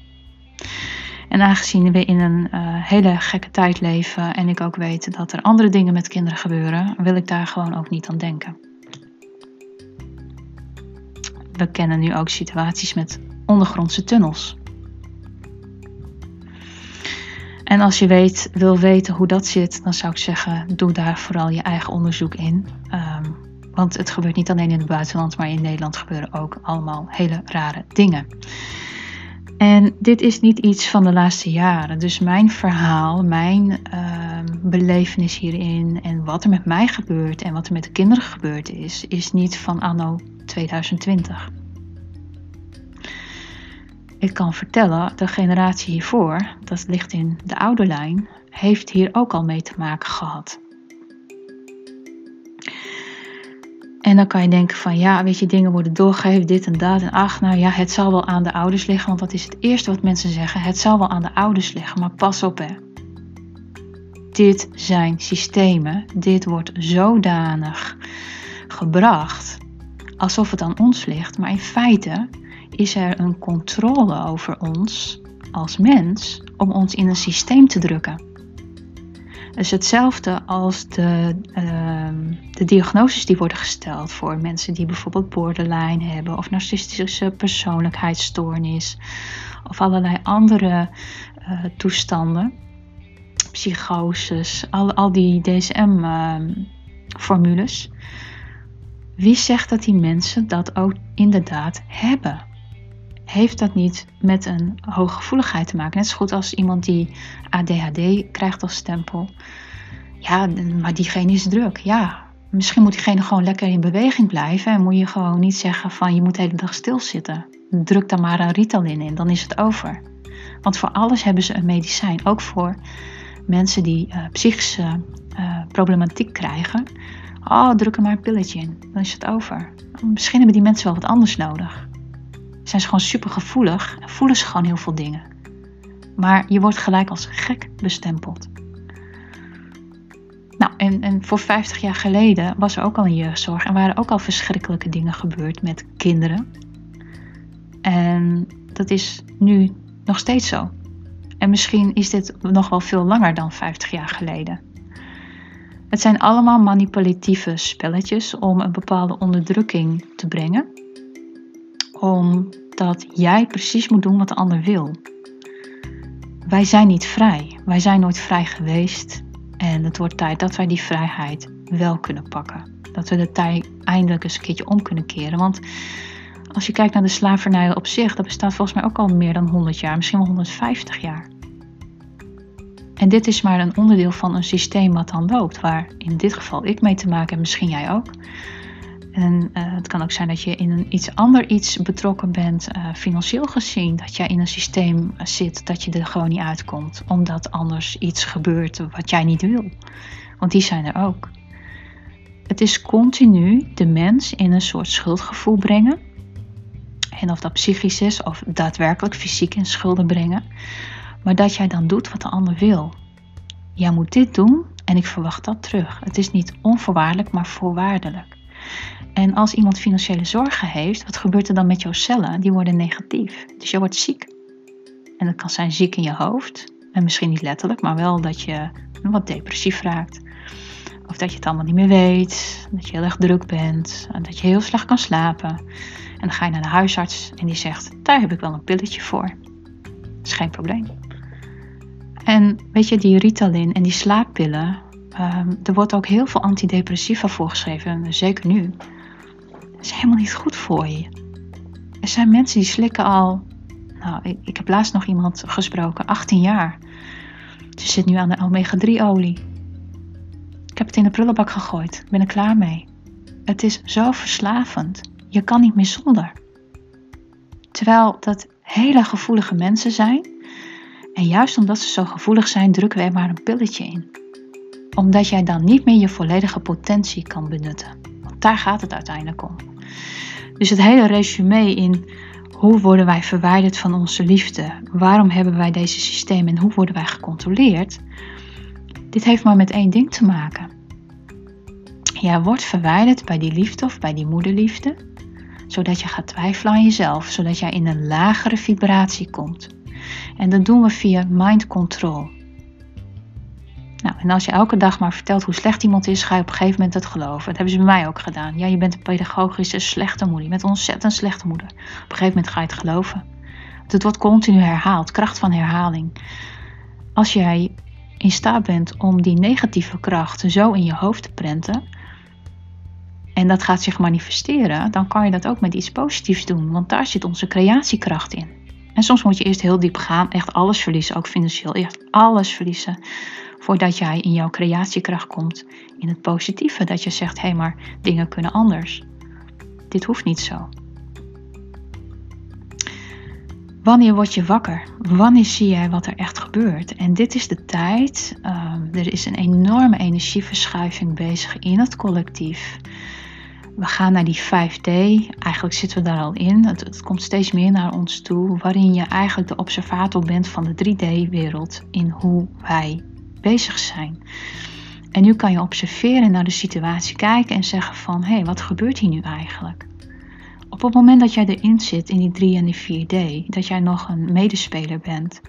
En aangezien we in een uh, hele gekke tijd leven en ik ook weet dat er andere dingen met kinderen gebeuren, wil ik daar gewoon ook niet aan denken. We kennen nu ook situaties met ondergrondse tunnels. En als je weet, wil weten hoe dat zit, dan zou ik zeggen: doe daar vooral je eigen onderzoek in. Um, want het gebeurt niet alleen in het buitenland, maar in Nederland gebeuren ook allemaal hele rare dingen. En dit is niet iets van de laatste jaren. Dus mijn verhaal, mijn uh, belevenis hierin en wat er met mij gebeurt en wat er met de kinderen gebeurd is, is niet van anno 2020. Ik kan vertellen, de generatie hiervoor, dat ligt in de oude lijn, heeft hier ook al mee te maken gehad. En dan kan je denken van ja, weet je, dingen worden doorgegeven, dit en dat. En ach, nou ja, het zal wel aan de ouders liggen. Want dat is het eerste wat mensen zeggen. Het zal wel aan de ouders liggen, maar pas op hè. Dit zijn systemen. Dit wordt zodanig gebracht alsof het aan ons ligt. Maar in feite is er een controle over ons als mens om ons in een systeem te drukken. Dus hetzelfde als de, uh, de diagnoses die worden gesteld voor mensen die bijvoorbeeld borderline hebben of narcistische persoonlijkheidsstoornis of allerlei andere uh, toestanden, psychoses, al, al die DSM-formules. Ehm, Wie zegt dat die mensen dat ook inderdaad hebben? Heeft dat niet met een hoge gevoeligheid te maken. Net zo goed als iemand die ADHD krijgt als stempel. Ja, maar diegene is druk. Ja, misschien moet diegene gewoon lekker in beweging blijven. En moet je gewoon niet zeggen van je moet de hele dag stilzitten. Druk daar maar een Ritalin in, dan is het over. Want voor alles hebben ze een medicijn. Ook voor mensen die uh, psychische uh, problematiek krijgen. Oh, druk er maar een pilletje in, dan is het over. Misschien hebben die mensen wel wat anders nodig. Zijn ze gewoon super gevoelig en voelen ze gewoon heel veel dingen. Maar je wordt gelijk als gek bestempeld. Nou, en, en voor 50 jaar geleden was er ook al een jeugdzorg en waren ook al verschrikkelijke dingen gebeurd met kinderen. En dat is nu nog steeds zo. En misschien is dit nog wel veel langer dan 50 jaar geleden. Het zijn allemaal manipulatieve spelletjes om een bepaalde onderdrukking te brengen. Omdat jij precies moet doen wat de ander wil. Wij zijn niet vrij. Wij zijn nooit vrij geweest. En het wordt tijd dat wij die vrijheid wel kunnen pakken. Dat we de tijd eindelijk eens een keertje om kunnen keren. Want als je kijkt naar de slavernij op zich, dat bestaat volgens mij ook al meer dan 100 jaar, misschien wel 150 jaar. En dit is maar een onderdeel van een systeem wat dan loopt, waar in dit geval ik mee te maken heb, misschien jij ook. En uh, het kan ook zijn dat je in een iets ander iets betrokken bent, uh, financieel gezien. Dat jij in een systeem zit dat je er gewoon niet uitkomt. Omdat anders iets gebeurt wat jij niet wil. Want die zijn er ook. Het is continu de mens in een soort schuldgevoel brengen. En of dat psychisch is of daadwerkelijk fysiek in schulden brengen. Maar dat jij dan doet wat de ander wil. Jij moet dit doen en ik verwacht dat terug. Het is niet onvoorwaardelijk, maar voorwaardelijk. En als iemand financiële zorgen heeft, wat gebeurt er dan met jouw cellen? Die worden negatief. Dus je wordt ziek. En dat kan zijn ziek in je hoofd. En misschien niet letterlijk, maar wel dat je wat depressief raakt. Of dat je het allemaal niet meer weet. Dat je heel erg druk bent. En dat je heel slecht kan slapen. En dan ga je naar de huisarts en die zegt: Daar heb ik wel een pilletje voor. Dat is geen probleem. En weet je, die Ritalin en die slaappillen, um, er wordt ook heel veel antidepressiva voorgeschreven, zeker nu. Dat is helemaal niet goed voor je. Er zijn mensen die slikken al, nou, ik, ik heb laatst nog iemand gesproken, 18 jaar. Ze zit nu aan de omega-3 olie. Ik heb het in de prullenbak gegooid, ben er klaar mee. Het is zo verslavend. Je kan niet meer zonder. Terwijl dat hele gevoelige mensen zijn en juist omdat ze zo gevoelig zijn, drukken we maar een pilletje in. Omdat jij dan niet meer je volledige potentie kan benutten. Want daar gaat het uiteindelijk om. Dus het hele resume in hoe worden wij verwijderd van onze liefde? Waarom hebben wij deze systemen en hoe worden wij gecontroleerd? Dit heeft maar met één ding te maken. Jij wordt verwijderd bij die liefde of bij die moederliefde, zodat je gaat twijfelen aan jezelf, zodat jij in een lagere vibratie komt. En dat doen we via mind control. Nou, en als je elke dag maar vertelt hoe slecht iemand is, ga je op een gegeven moment het geloven. Dat hebben ze bij mij ook gedaan. Ja, je bent een pedagogische slechte moeder. Je een ontzettend slechte moeder. Op een gegeven moment ga je het geloven. Het wordt continu herhaald. Kracht van herhaling. Als jij in staat bent om die negatieve kracht zo in je hoofd te prenten. En dat gaat zich manifesteren, dan kan je dat ook met iets positiefs doen. Want daar zit onze creatiekracht in. En soms moet je eerst heel diep gaan, echt alles verliezen, ook financieel, echt alles verliezen. Voordat jij in jouw creatiekracht komt, in het positieve. Dat je zegt, hé hey, maar dingen kunnen anders. Dit hoeft niet zo. Wanneer word je wakker? Wanneer zie jij wat er echt gebeurt? En dit is de tijd. Uh, er is een enorme energieverschuiving bezig in het collectief. We gaan naar die 5D. Eigenlijk zitten we daar al in. Het, het, komt steeds meer naar ons toe, waarin je eigenlijk de observator bent van de 3D-wereld in hoe wij bezig zijn. En nu kan je observeren naar de situatie kijken en zeggen van hé, hey, wat gebeurt hier nu eigenlijk? Op het moment dat jij erin zit in die 3 en die 4D, dat jij nog een medespeler bent,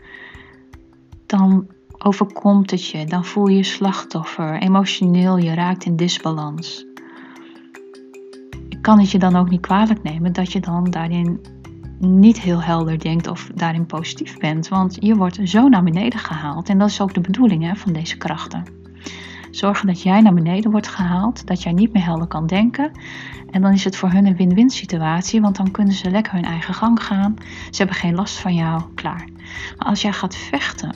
dan overkomt het je, dan voel je je slachtoffer, emotioneel, je raakt in disbalans kan het je dan ook niet kwalijk nemen dat je dan daarin niet heel helder denkt of daarin positief bent. Want je wordt zo naar beneden gehaald. En dat is ook de bedoeling hè, van deze krachten. Zorgen dat jij naar beneden wordt gehaald, dat jij niet meer helder kan denken. En dan is het voor hun een win-win situatie, want dan kunnen ze lekker hun eigen gang gaan. Ze hebben geen last van jou, klaar. Maar als jij gaat vechten,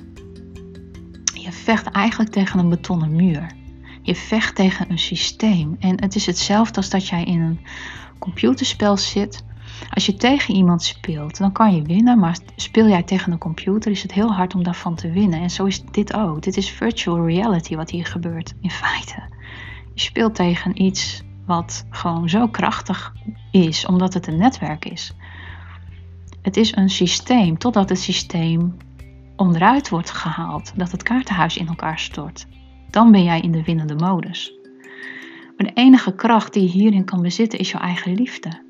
je vecht eigenlijk tegen een betonnen muur. Je vecht tegen een systeem. En het is hetzelfde als dat jij in een computerspel zit. Als je tegen iemand speelt, dan kan je winnen. Maar speel jij tegen een computer, is het heel hard om daarvan te winnen. En zo is dit ook. Dit is virtual reality wat hier gebeurt, in feite. Je speelt tegen iets wat gewoon zo krachtig is, omdat het een netwerk is. Het is een systeem, totdat het systeem onderuit wordt gehaald, dat het kaartenhuis in elkaar stort. Dan ben jij in de winnende modus. Maar de enige kracht die je hierin kan bezitten is jouw eigen liefde.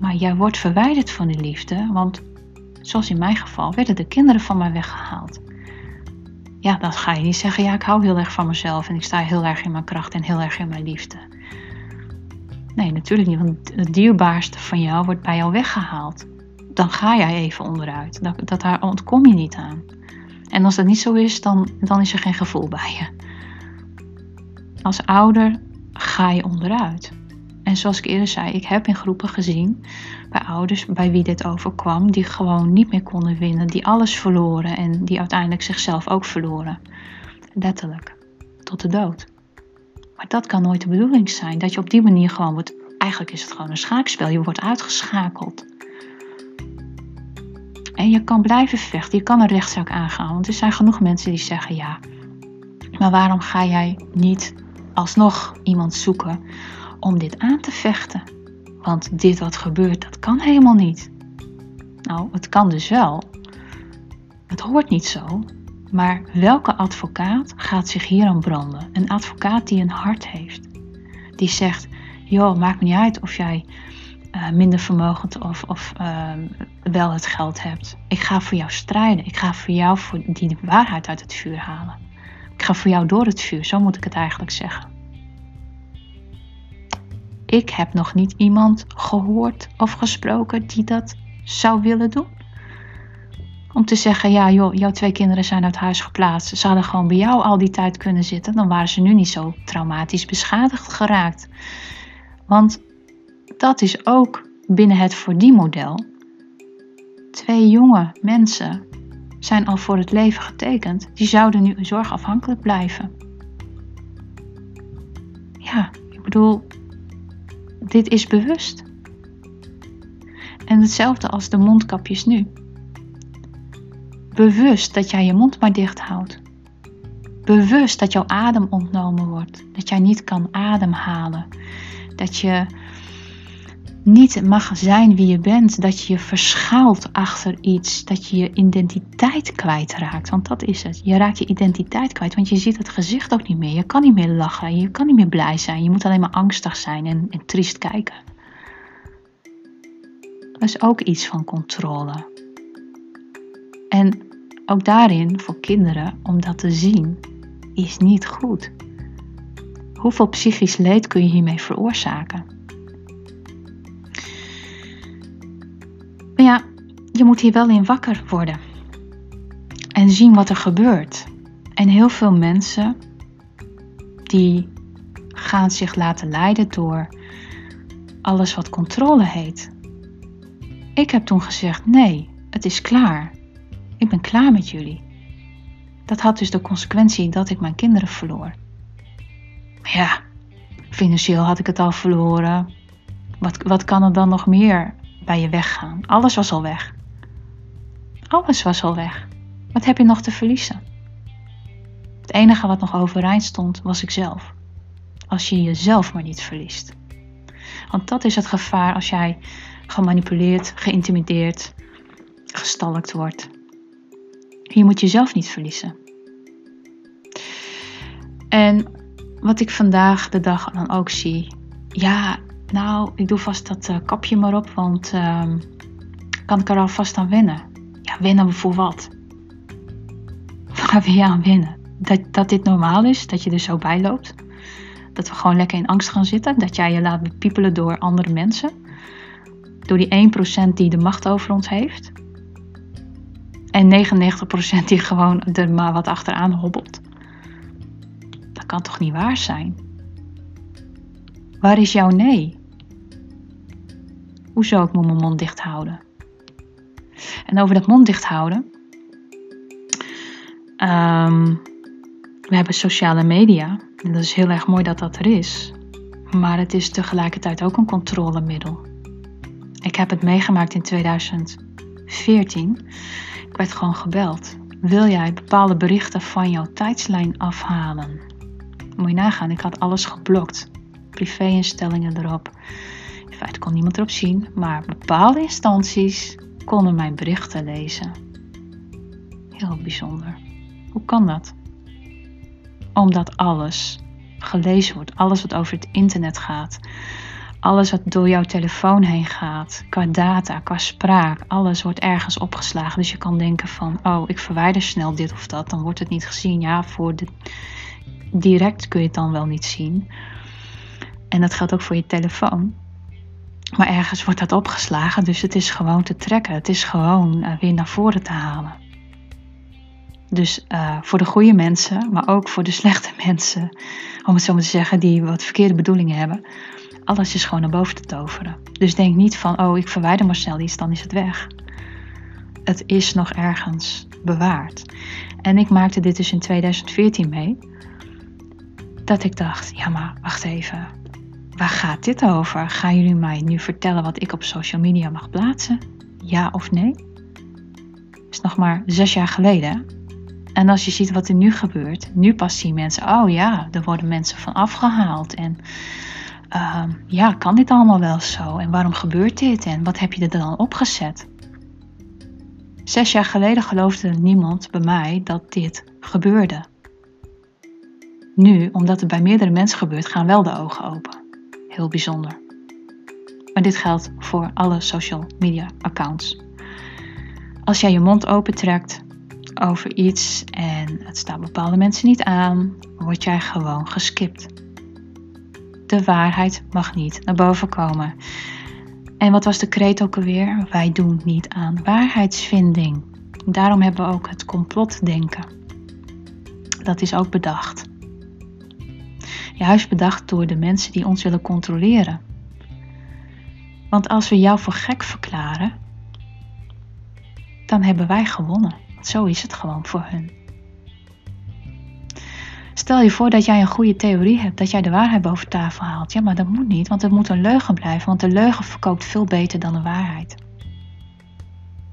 Maar jij wordt verwijderd van die liefde, want zoals in mijn geval werden de kinderen van mij weggehaald. Ja, dan ga je niet zeggen, ja, ik hou heel erg van mezelf en ik sta heel erg in mijn kracht en heel erg in mijn liefde. Nee, natuurlijk niet, want het dierbaarste van jou wordt bij jou weggehaald. Dan ga jij even onderuit. Dat, dat daar ontkom je niet aan. En als dat niet zo is, dan, dan is er geen gevoel bij je. Als ouder ga je onderuit. En zoals ik eerder zei, ik heb in groepen gezien bij ouders bij wie dit overkwam, die gewoon niet meer konden winnen, die alles verloren en die uiteindelijk zichzelf ook verloren. Letterlijk, tot de dood. Maar dat kan nooit de bedoeling zijn, dat je op die manier gewoon wordt, eigenlijk is het gewoon een schaakspel, je wordt uitgeschakeld. En je kan blijven vechten, je kan een rechtszaak aangaan, want er zijn genoeg mensen die zeggen ja, maar waarom ga jij niet alsnog iemand zoeken om dit aan te vechten. Want dit wat gebeurt, dat kan helemaal niet. Nou, het kan dus wel. Het hoort niet zo. Maar welke advocaat gaat zich hier aan branden? Een advocaat die een hart heeft. Die zegt, joh, maakt me niet uit of jij uh, minder vermogend of, of uh, wel het geld hebt. Ik ga voor jou strijden. Ik ga voor jou voor die waarheid uit het vuur halen. Ik ga voor jou door het vuur, zo moet ik het eigenlijk zeggen. Ik heb nog niet iemand gehoord of gesproken die dat zou willen doen. Om te zeggen, ja joh, jouw twee kinderen zijn uit huis geplaatst. Ze hadden gewoon bij jou al die tijd kunnen zitten. Dan waren ze nu niet zo traumatisch beschadigd geraakt. Want dat is ook binnen het voor die model. Twee jonge mensen zijn al voor het leven getekend. Die zouden nu zorgafhankelijk blijven. Ja, ik bedoel, dit is bewust. En hetzelfde als de mondkapjes nu. Bewust dat jij je mond maar dicht houdt. Bewust dat jouw adem ontnomen wordt. Dat jij niet kan ademhalen. Dat je niet mag zijn wie je bent. Dat je je verschuilt achter iets. Dat je je identiteit kwijtraakt. Want dat is het. Je raakt je identiteit kwijt. Want je ziet het gezicht ook niet meer. Je kan niet meer lachen. Je kan niet meer blij zijn. Je moet alleen maar angstig zijn en, en triest kijken. Dat is ook iets van controle. En ook daarin voor kinderen om dat te zien is niet goed. Hoeveel psychisch leed kun je hiermee veroorzaken? Maar ja, je moet hier wel in wakker worden. En zien wat er gebeurt. En heel veel mensen die gaan zich laten leiden door alles wat controle heet. Ik heb toen gezegd: nee, het is klaar. Ik ben klaar met jullie. Dat had dus de consequentie dat ik mijn kinderen verloor. Ja, financieel had ik het al verloren. Wat, wat kan er dan nog meer bij je weggaan. Alles was al weg. Alles was al weg. Wat heb je nog te verliezen? Het enige wat nog overeind stond was ikzelf. Als je jezelf maar niet verliest. Want dat is het gevaar als jij gemanipuleerd, geïntimideerd, gestalkt wordt. Je moet jezelf niet verliezen. En wat ik vandaag de dag dan ook zie. Ja, nou, ik doe vast dat uh, kapje maar op, want uh, kan ik er alvast aan wennen? Ja, wennen voor wat? Waar wil je aan wennen? Dat, dat dit normaal is, dat je er zo bij loopt? Dat we gewoon lekker in angst gaan zitten? Dat jij je laat bepiepelen door andere mensen? Door die 1% die de macht over ons heeft? En 99% die gewoon er maar wat achteraan hobbelt? kan toch niet waar zijn? Waar is jouw nee? Hoezo ik moet mijn mond dicht houden? En over dat mond dicht houden. Ehm, we hebben sociale media. En dat is heel erg mooi dat dat er is. Maar het is tegelijkertijd ook een controlemiddel. Ik heb het meegemaakt in 2014. Ik werd gewoon gebeld. Wil jij bepaalde berichten van jouw tijdslijn afhalen? Moet je nagaan, ik had alles geblokt. Privé-instellingen erop. Feite kon niemand erop zien, maar bepaalde instanties konden mijn berichten lezen. Heel bijzonder. Hoe kan dat? Omdat alles gelezen wordt, alles wat over het internet gaat, alles wat door jouw telefoon heen gaat, qua data, qua spraak, alles wordt ergens opgeslagen. Dus je kan denken van, oh, ik verwijder snel dit of dat, dan wordt het niet gezien. Ja, voor de direct kun je het dan wel niet zien. En dat geldt ook voor je telefoon. Maar ergens wordt dat opgeslagen, dus het is gewoon te trekken. Het is gewoon uh, weer naar voren te halen. Dus uh, voor de goede mensen, maar ook voor de slechte mensen, om het zo maar te zeggen, die wat verkeerde bedoelingen hebben. Alles is gewoon naar boven te toveren. Dus denk niet van, oh, ik verwijder maar snel iets, dan is het weg. Het is nog ergens bewaard. En ik maakte dit dus in 2014 mee. Dat ik dacht, ja maar wacht even, waar gaat dit over? Gaan jullie mij nu vertellen wat ik op social media mag plaatsen? Ja of nee? Is nog maar zes jaar geleden. En als je ziet wat er nu gebeurt, nu pas zien mensen, oh ja, er worden mensen van afgehaald. En uh, ja, kan dit allemaal wel zo? En waarom gebeurt dit? En wat heb je er dan opgezet? Zes jaar geleden geloofde niemand bij mij dat dit gebeurde. Nu, omdat het bij meerdere mensen gebeurt, gaan wel de ogen open. Heel bijzonder. Maar dit geldt voor alle social media accounts. Als jij je mond opentrekt over iets en het staat bepaalde mensen niet aan, word jij gewoon geskipt. De waarheid mag niet naar boven komen. En wat was de kreet ook alweer? Wij doen niet aan waarheidsvinding. Daarom hebben we ook het complotdenken. Dat is ook bedacht. Juist bedacht door de mensen die ons willen controleren. Want als we jou voor gek verklaren, dan hebben wij gewonnen. Zo is het gewoon voor hun. Stel je voor dat jij een goede theorie hebt, dat jij de waarheid boven tafel haalt. Ja, maar dat moet niet, want het moet een leugen blijven, want de leugen verkoopt veel beter dan de waarheid.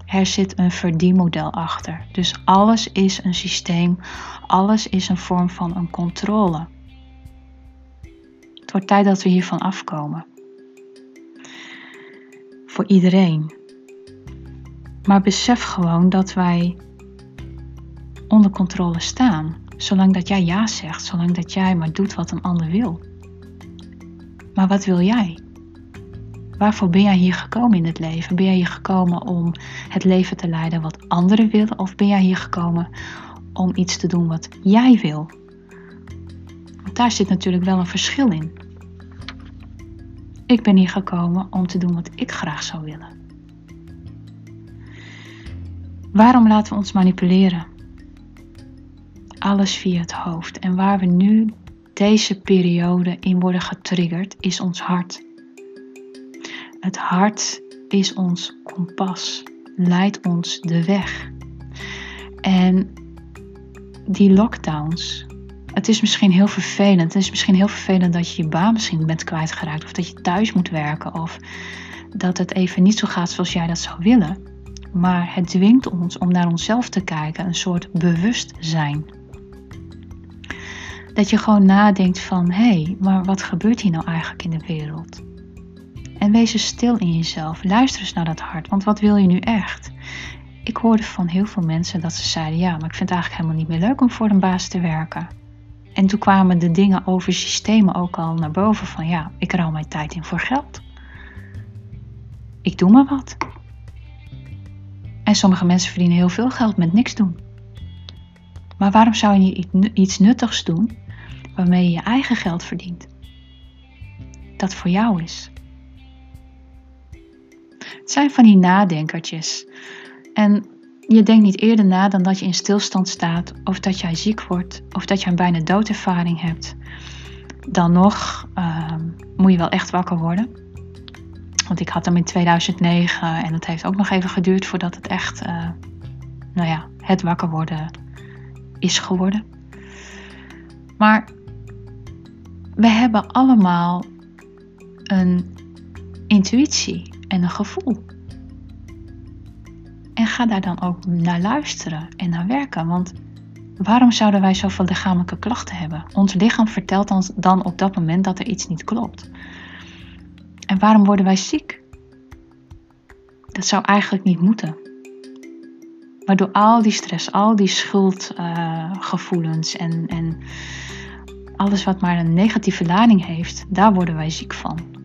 Er zit een verdienmodel achter. Dus alles is een systeem, alles is een vorm van een controle. Het wordt tijd dat we hiervan afkomen. Voor iedereen. Maar besef gewoon dat wij onder controle staan. Zolang dat jij ja zegt, zolang dat jij maar doet wat een ander wil. Maar wat wil jij? Waarvoor ben jij hier gekomen in het leven? Ben jij hier gekomen om het leven te leiden wat anderen willen? Of ben jij hier gekomen om iets te doen wat jij wil? Daar zit natuurlijk wel een verschil in. Ik ben hier gekomen om te doen wat ik graag zou willen. Waarom laten we ons manipuleren? alles via het hoofd. En waar we nu deze periode in worden getriggerd, is ons hart. Het hart is ons kompas, leidt ons de weg. En die lockdowns, het is misschien heel vervelend. Het is misschien heel vervelend dat je je baan misschien bent kwijtgeraakt, of dat je thuis moet werken, of dat het even niet zo gaat zoals jij dat zou willen. Maar het dwingt ons om naar onszelf te kijken, een soort bewustzijn. Dat je gewoon nadenkt van, hé, hey, maar wat gebeurt hier nou eigenlijk in de wereld? En wees eens stil in jezelf. Luister eens naar dat hart, want wat wil je nu echt? Ik hoorde van heel veel mensen dat ze zeiden, ja, maar ik vind het eigenlijk helemaal niet meer leuk om voor een baas te werken. En toen kwamen de dingen over systemen ook al naar boven van, ja, ik ruil mijn tijd in voor geld. Ik doe maar wat. En sommige mensen verdienen heel veel geld met niks doen. Maar waarom zou je niet iets nuttigs doen waarmee je je eigen geld verdient. Dat voor jou is. Het zijn van die nadenkertjes. En je denkt niet eerder na dan dat je in stilstand staat, of dat jij ziek wordt, of dat je een bijna doodervaring hebt. Dan nog ehm, moet je wel echt wakker worden. Want ik had hem in 2009 en het heeft ook nog even geduurd voordat het echt, uh, nou ja, het wakker worden is geworden. Maar we hebben allemaal een intuïtie en een gevoel. En ga daar dan ook naar luisteren en naar werken. Want waarom zouden wij zoveel lichamelijke klachten hebben? Ons lichaam vertelt ons dan op dat moment dat er iets niet klopt. En waarom worden wij ziek? Dat zou eigenlijk niet moeten. Maar door al die stress, al die schuldgevoelens uh, en, en alles wat maar een negatieve lading heeft, daar worden wij ziek van.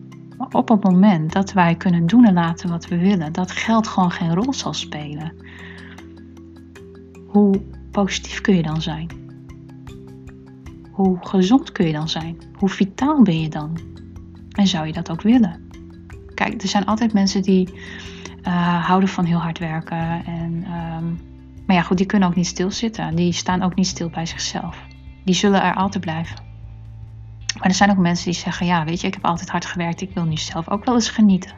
Op het moment dat wij kunnen doen en laten wat we willen, dat geld gewoon geen rol zal spelen, hoe positief kun je dan zijn? Hoe gezond kun je dan zijn? Hoe vitaal ben je dan? En zou je dat ook willen? Kijk, er zijn altijd mensen die uh, houden van heel hard werken. En, um, maar ja, goed, die kunnen ook niet stilzitten. Die staan ook niet stil bij zichzelf. Die zullen er altijd blijven. Maar er zijn ook mensen die zeggen: Ja, weet je, ik heb altijd hard gewerkt. Ik wil nu zelf ook wel eens genieten.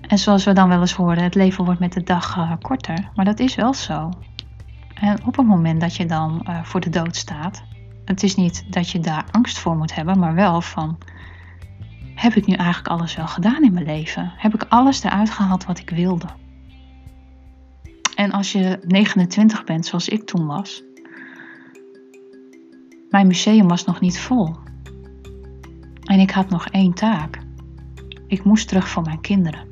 En zoals we dan wel eens horen, het leven wordt met de dag uh, korter. Maar dat is wel zo. En op het moment dat je dan uh, voor de dood staat, het is niet dat je daar angst voor moet hebben, maar wel van: heb ik nu eigenlijk alles wel gedaan in mijn leven? Heb ik alles eruit gehaald wat ik wilde? En als je 29 bent, zoals ik toen was, mijn museum was nog niet vol. En ik had nog één taak. Ik moest terug voor mijn kinderen.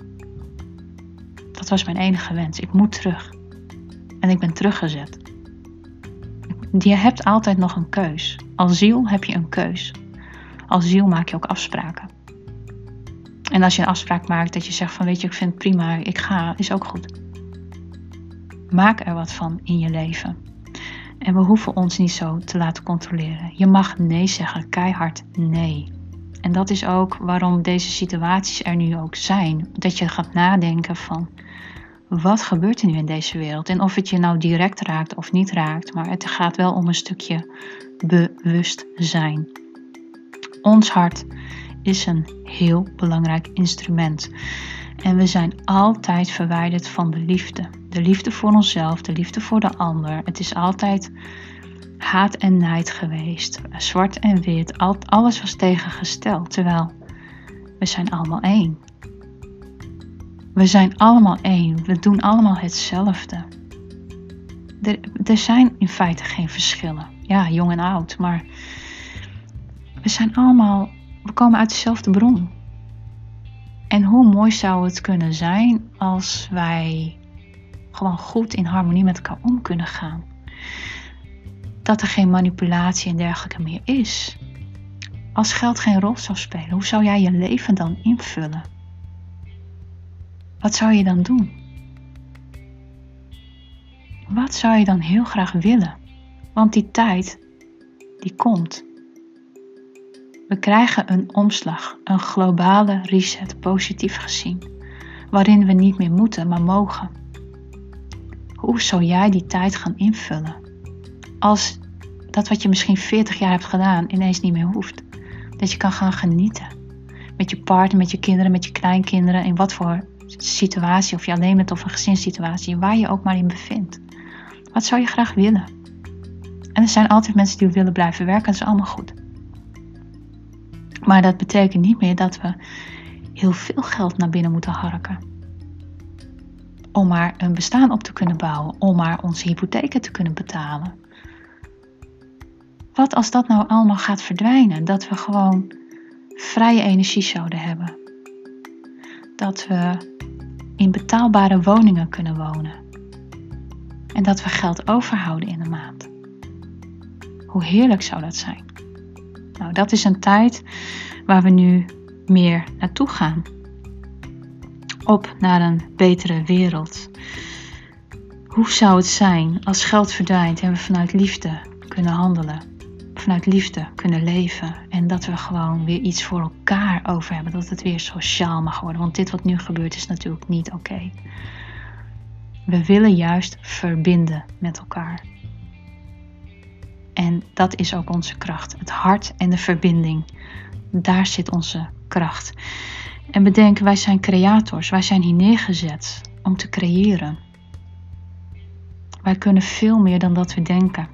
Dat was mijn enige wens. Ik moet terug. En ik ben teruggezet. Je hebt altijd nog een keus. Als ziel heb je een keus. Als ziel maak je ook afspraken. En als je een afspraak maakt dat je zegt van weet je, ik vind het prima, ik ga, is ook goed. Maak er wat van in je leven. En we hoeven ons niet zo te laten controleren. Je mag nee zeggen, keihard nee. En dat is ook waarom deze situaties er nu ook zijn. Dat je gaat nadenken van wat gebeurt er nu in deze wereld? En of het je nou direct raakt of niet raakt, maar het gaat wel om een stukje bewustzijn. Ons hart is een heel belangrijk instrument. En we zijn altijd verwijderd van de liefde. De liefde voor onszelf, de liefde voor de ander. Het is altijd haat en nijd geweest. Zwart en wit. Alles was tegengesteld. Terwijl we zijn allemaal één. We zijn allemaal één. We doen allemaal hetzelfde. Er, er zijn in feite geen verschillen. Ja, jong en oud. Maar we zijn allemaal we komen uit dezelfde bron. En hoe mooi zou het kunnen zijn als wij gewoon goed in harmonie met elkaar om kunnen gaan. Dat er geen manipulatie en dergelijke meer is. Als geld geen rol zou spelen, hoe zou jij je leven dan invullen? Wat zou je dan doen? Wat zou je dan heel graag willen? Want die tijd, die komt. We krijgen een omslag, een globale reset, positief gezien, waarin we niet meer moeten, maar mogen. Hoe zou jij die tijd gaan invullen? Als dat wat je misschien 40 jaar hebt gedaan ineens niet meer hoeft. Dat je kan gaan genieten. Met je partner, met je kinderen, met je kleinkinderen, in wat voor situatie, of je alleen bent of een gezinssituatie, waar je ook maar in bevindt. Wat zou je graag willen? En er zijn altijd mensen die willen blijven werken, dat is allemaal goed. Maar dat betekent niet meer dat we heel veel geld naar binnen moeten harken. Om maar een bestaan op te kunnen bouwen, om maar onze hypotheken te kunnen betalen. Wat als dat nou allemaal gaat verdwijnen? Dat we gewoon vrije energie zouden hebben. Dat we in betaalbare woningen kunnen wonen. En dat we geld overhouden in de maand. Hoe heerlijk zou dat zijn? Nou, dat is een tijd waar we nu meer naartoe gaan. Op naar een betere wereld. Hoe zou het zijn als geld verdwijnt en we vanuit liefde kunnen handelen? Vanuit liefde kunnen leven en dat we gewoon weer iets voor elkaar over hebben. Dat het weer sociaal mag worden. Want dit wat nu gebeurt is natuurlijk niet oké. We willen juist verbinden met elkaar. En dat is ook onze kracht. Het hart en de verbinding. Daar zit onze kracht. En bedenk, wij zijn creators. Wij zijn hier neergezet om te creëren. Wij kunnen veel meer dan dat we denken.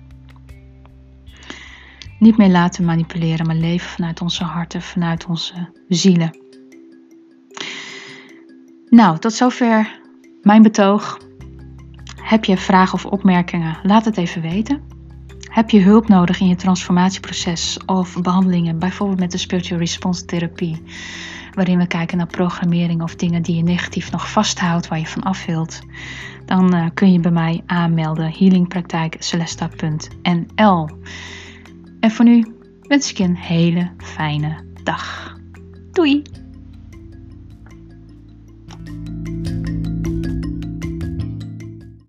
Niet meer laten manipuleren, maar leven vanuit onze harten, vanuit onze zielen. Nou, tot zover mijn betoog. Heb je vragen of opmerkingen? Laat het even weten. Heb je hulp nodig in je transformatieproces of behandelingen, bijvoorbeeld met de Spiritual Response Therapie, waarin we kijken naar programmering of dingen die je negatief nog vasthoudt, waar je van af wilt, dan eh, kun je bij mij aanmelden healingpraktijkcelesta.nl. En voor nu wens ik je een hele fijne dag. Doei!